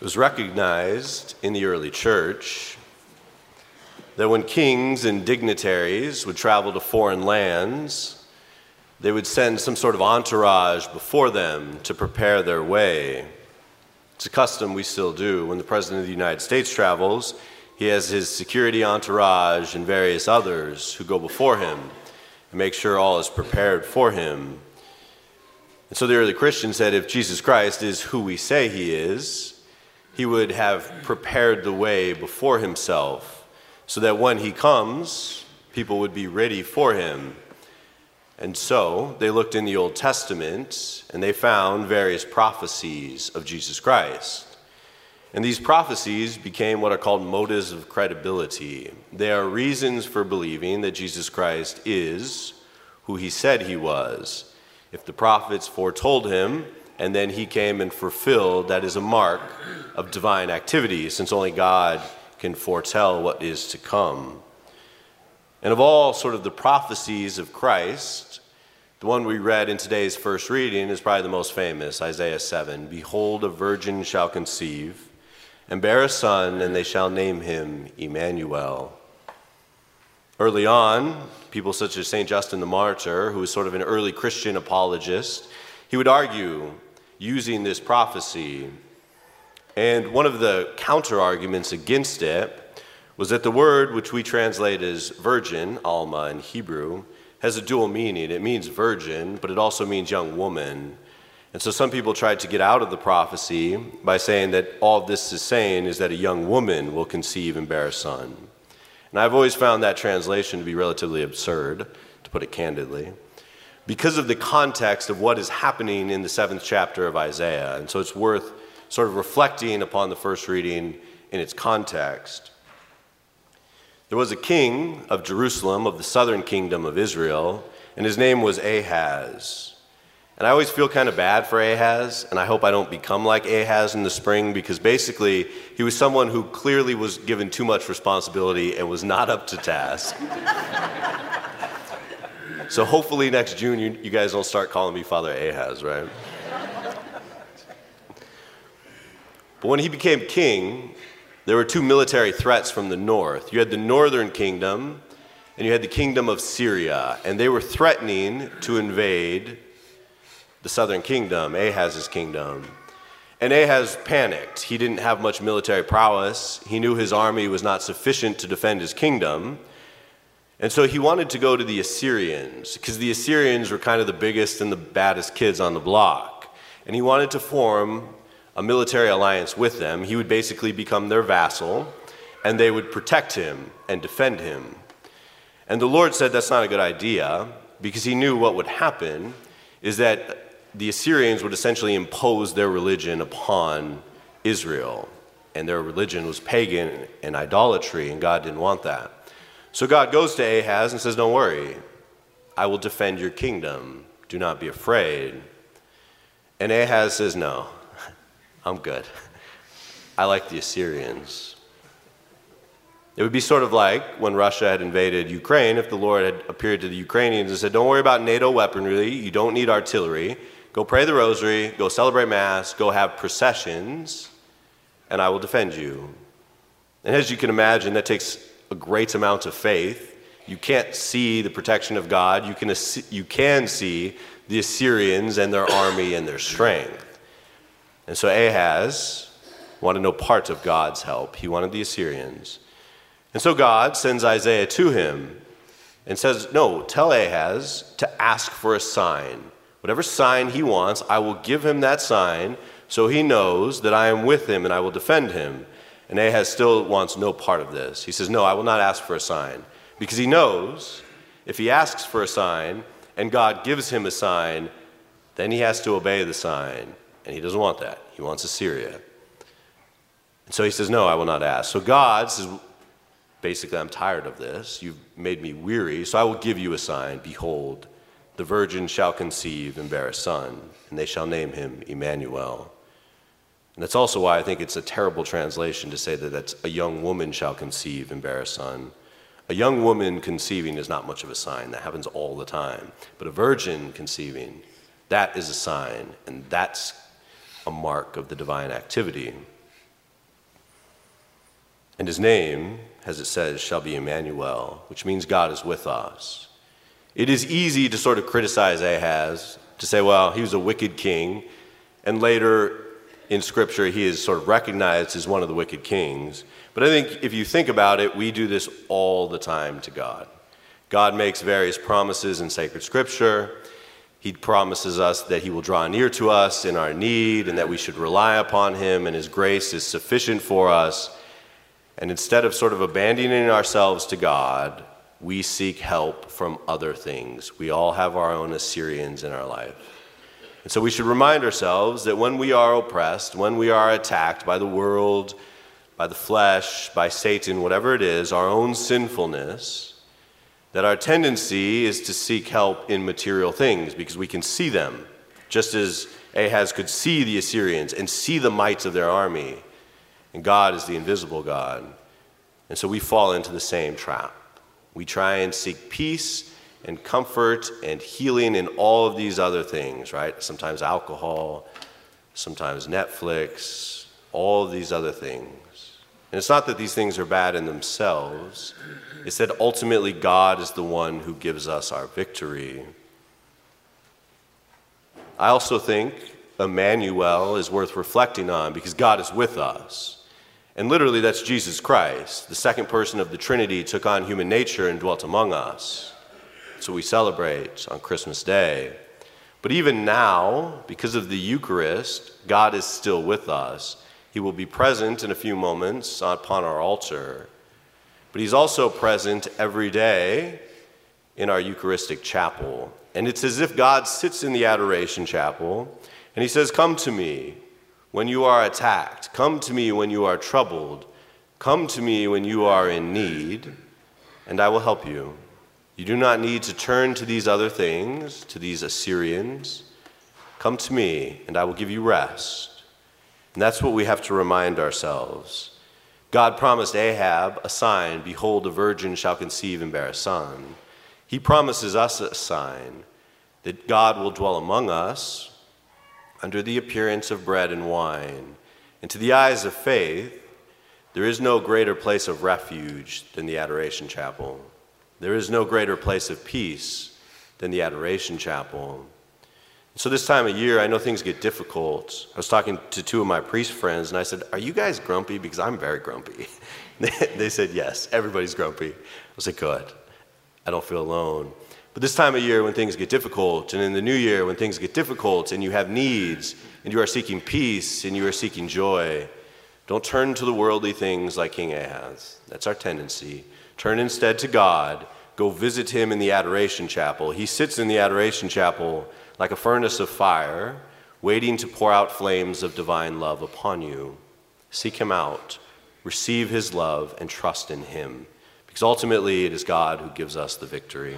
It was recognized in the early church that when kings and dignitaries would travel to foreign lands, they would send some sort of entourage before them to prepare their way. It's a custom we still do. When the President of the United States travels, he has his security entourage and various others who go before him and make sure all is prepared for him. And so the early Christians said if Jesus Christ is who we say he is, he would have prepared the way before himself so that when he comes, people would be ready for him. And so they looked in the Old Testament and they found various prophecies of Jesus Christ. And these prophecies became what are called motives of credibility. They are reasons for believing that Jesus Christ is who he said he was. If the prophets foretold him, and then he came and fulfilled, that is a mark of divine activity, since only God can foretell what is to come. And of all sort of the prophecies of Christ, the one we read in today's first reading is probably the most famous Isaiah 7 Behold, a virgin shall conceive and bear a son, and they shall name him Emmanuel. Early on, people such as St. Justin the Martyr, who was sort of an early Christian apologist, he would argue using this prophecy. And one of the counter arguments against it was that the word, which we translate as virgin, Alma in Hebrew, has a dual meaning. It means virgin, but it also means young woman. And so some people tried to get out of the prophecy by saying that all this is saying is that a young woman will conceive and bear a son. And I've always found that translation to be relatively absurd, to put it candidly because of the context of what is happening in the seventh chapter of Isaiah. And so it's worth sort of reflecting upon the first reading in its context. There was a king of Jerusalem, of the southern kingdom of Israel, and his name was Ahaz. And I always feel kind of bad for Ahaz, and I hope I don't become like Ahaz in the spring because basically he was someone who clearly was given too much responsibility and was not up to task. So hopefully next June you, you guys don't start calling me Father Ahaz, right? but when he became king, there were two military threats from the north. You had the northern kingdom, and you had the kingdom of Syria, and they were threatening to invade the southern kingdom, Ahaz's kingdom. And Ahaz panicked. He didn't have much military prowess. He knew his army was not sufficient to defend his kingdom. And so he wanted to go to the Assyrians because the Assyrians were kind of the biggest and the baddest kids on the block. And he wanted to form a military alliance with them. He would basically become their vassal and they would protect him and defend him. And the Lord said that's not a good idea because he knew what would happen is that the Assyrians would essentially impose their religion upon Israel. And their religion was pagan and idolatry, and God didn't want that. So God goes to Ahaz and says, Don't worry, I will defend your kingdom. Do not be afraid. And Ahaz says, No, I'm good. I like the Assyrians. It would be sort of like when Russia had invaded Ukraine if the Lord had appeared to the Ukrainians and said, Don't worry about NATO weaponry, you don't need artillery. Go pray the rosary, go celebrate Mass, go have processions, and I will defend you. And as you can imagine, that takes a great amount of faith. You can't see the protection of God. You can, you can see the Assyrians and their army and their strength. And so Ahaz wanted no part of God's help. He wanted the Assyrians. And so God sends Isaiah to him and says, No, tell Ahaz to ask for a sign. Whatever sign he wants, I will give him that sign so he knows that I am with him and I will defend him. And Ahaz still wants no part of this. He says, No, I will not ask for a sign. Because he knows if he asks for a sign and God gives him a sign, then he has to obey the sign. And he doesn't want that. He wants Assyria. And so he says, No, I will not ask. So God says, Basically, I'm tired of this. You've made me weary, so I will give you a sign. Behold, the virgin shall conceive and bear a son, and they shall name him Emmanuel. And that's also why I think it's a terrible translation to say that that's a young woman shall conceive and bear a son. A young woman conceiving is not much of a sign. That happens all the time. But a virgin conceiving, that is a sign, and that's a mark of the divine activity. And his name, as it says, shall be Emmanuel, which means God is with us. It is easy to sort of criticize Ahaz, to say, well, he was a wicked king, and later in Scripture he is sort of recognized as one of the wicked kings. But I think if you think about it, we do this all the time to God. God makes various promises in sacred Scripture. He promises us that He will draw near to us in our need and that we should rely upon Him and His grace is sufficient for us. And instead of sort of abandoning ourselves to God, we seek help from other things. We all have our own Assyrians in our life. And so we should remind ourselves that when we are oppressed, when we are attacked by the world, by the flesh, by Satan, whatever it is, our own sinfulness, that our tendency is to seek help in material things because we can see them, just as Ahaz could see the Assyrians and see the might of their army. And God is the invisible God. And so we fall into the same trap. We try and seek peace and comfort and healing and all of these other things, right? Sometimes alcohol, sometimes Netflix, all of these other things. And it's not that these things are bad in themselves, it's that ultimately God is the one who gives us our victory. I also think Emmanuel is worth reflecting on because God is with us. And literally, that's Jesus Christ. The second person of the Trinity took on human nature and dwelt among us. So we celebrate on Christmas Day. But even now, because of the Eucharist, God is still with us. He will be present in a few moments upon our altar. But He's also present every day in our Eucharistic chapel. And it's as if God sits in the adoration chapel and He says, Come to me when you are attacked. Come to me when you are troubled. Come to me when you are in need, and I will help you. You do not need to turn to these other things, to these Assyrians. Come to me, and I will give you rest. And that's what we have to remind ourselves. God promised Ahab a sign Behold, a virgin shall conceive and bear a son. He promises us a sign that God will dwell among us under the appearance of bread and wine. And to the eyes of faith, there is no greater place of refuge than the Adoration Chapel. There is no greater place of peace than the Adoration Chapel. So, this time of year, I know things get difficult. I was talking to two of my priest friends, and I said, Are you guys grumpy? Because I'm very grumpy. they said, Yes, everybody's grumpy. I said, Good. I don't feel alone. But this time of year, when things get difficult, and in the new year, when things get difficult, and you have needs, and you are seeking peace, and you are seeking joy, don't turn to the worldly things like King Ahaz. That's our tendency. Turn instead to God. Go visit him in the adoration chapel. He sits in the adoration chapel like a furnace of fire, waiting to pour out flames of divine love upon you. Seek him out, receive his love, and trust in him, because ultimately it is God who gives us the victory.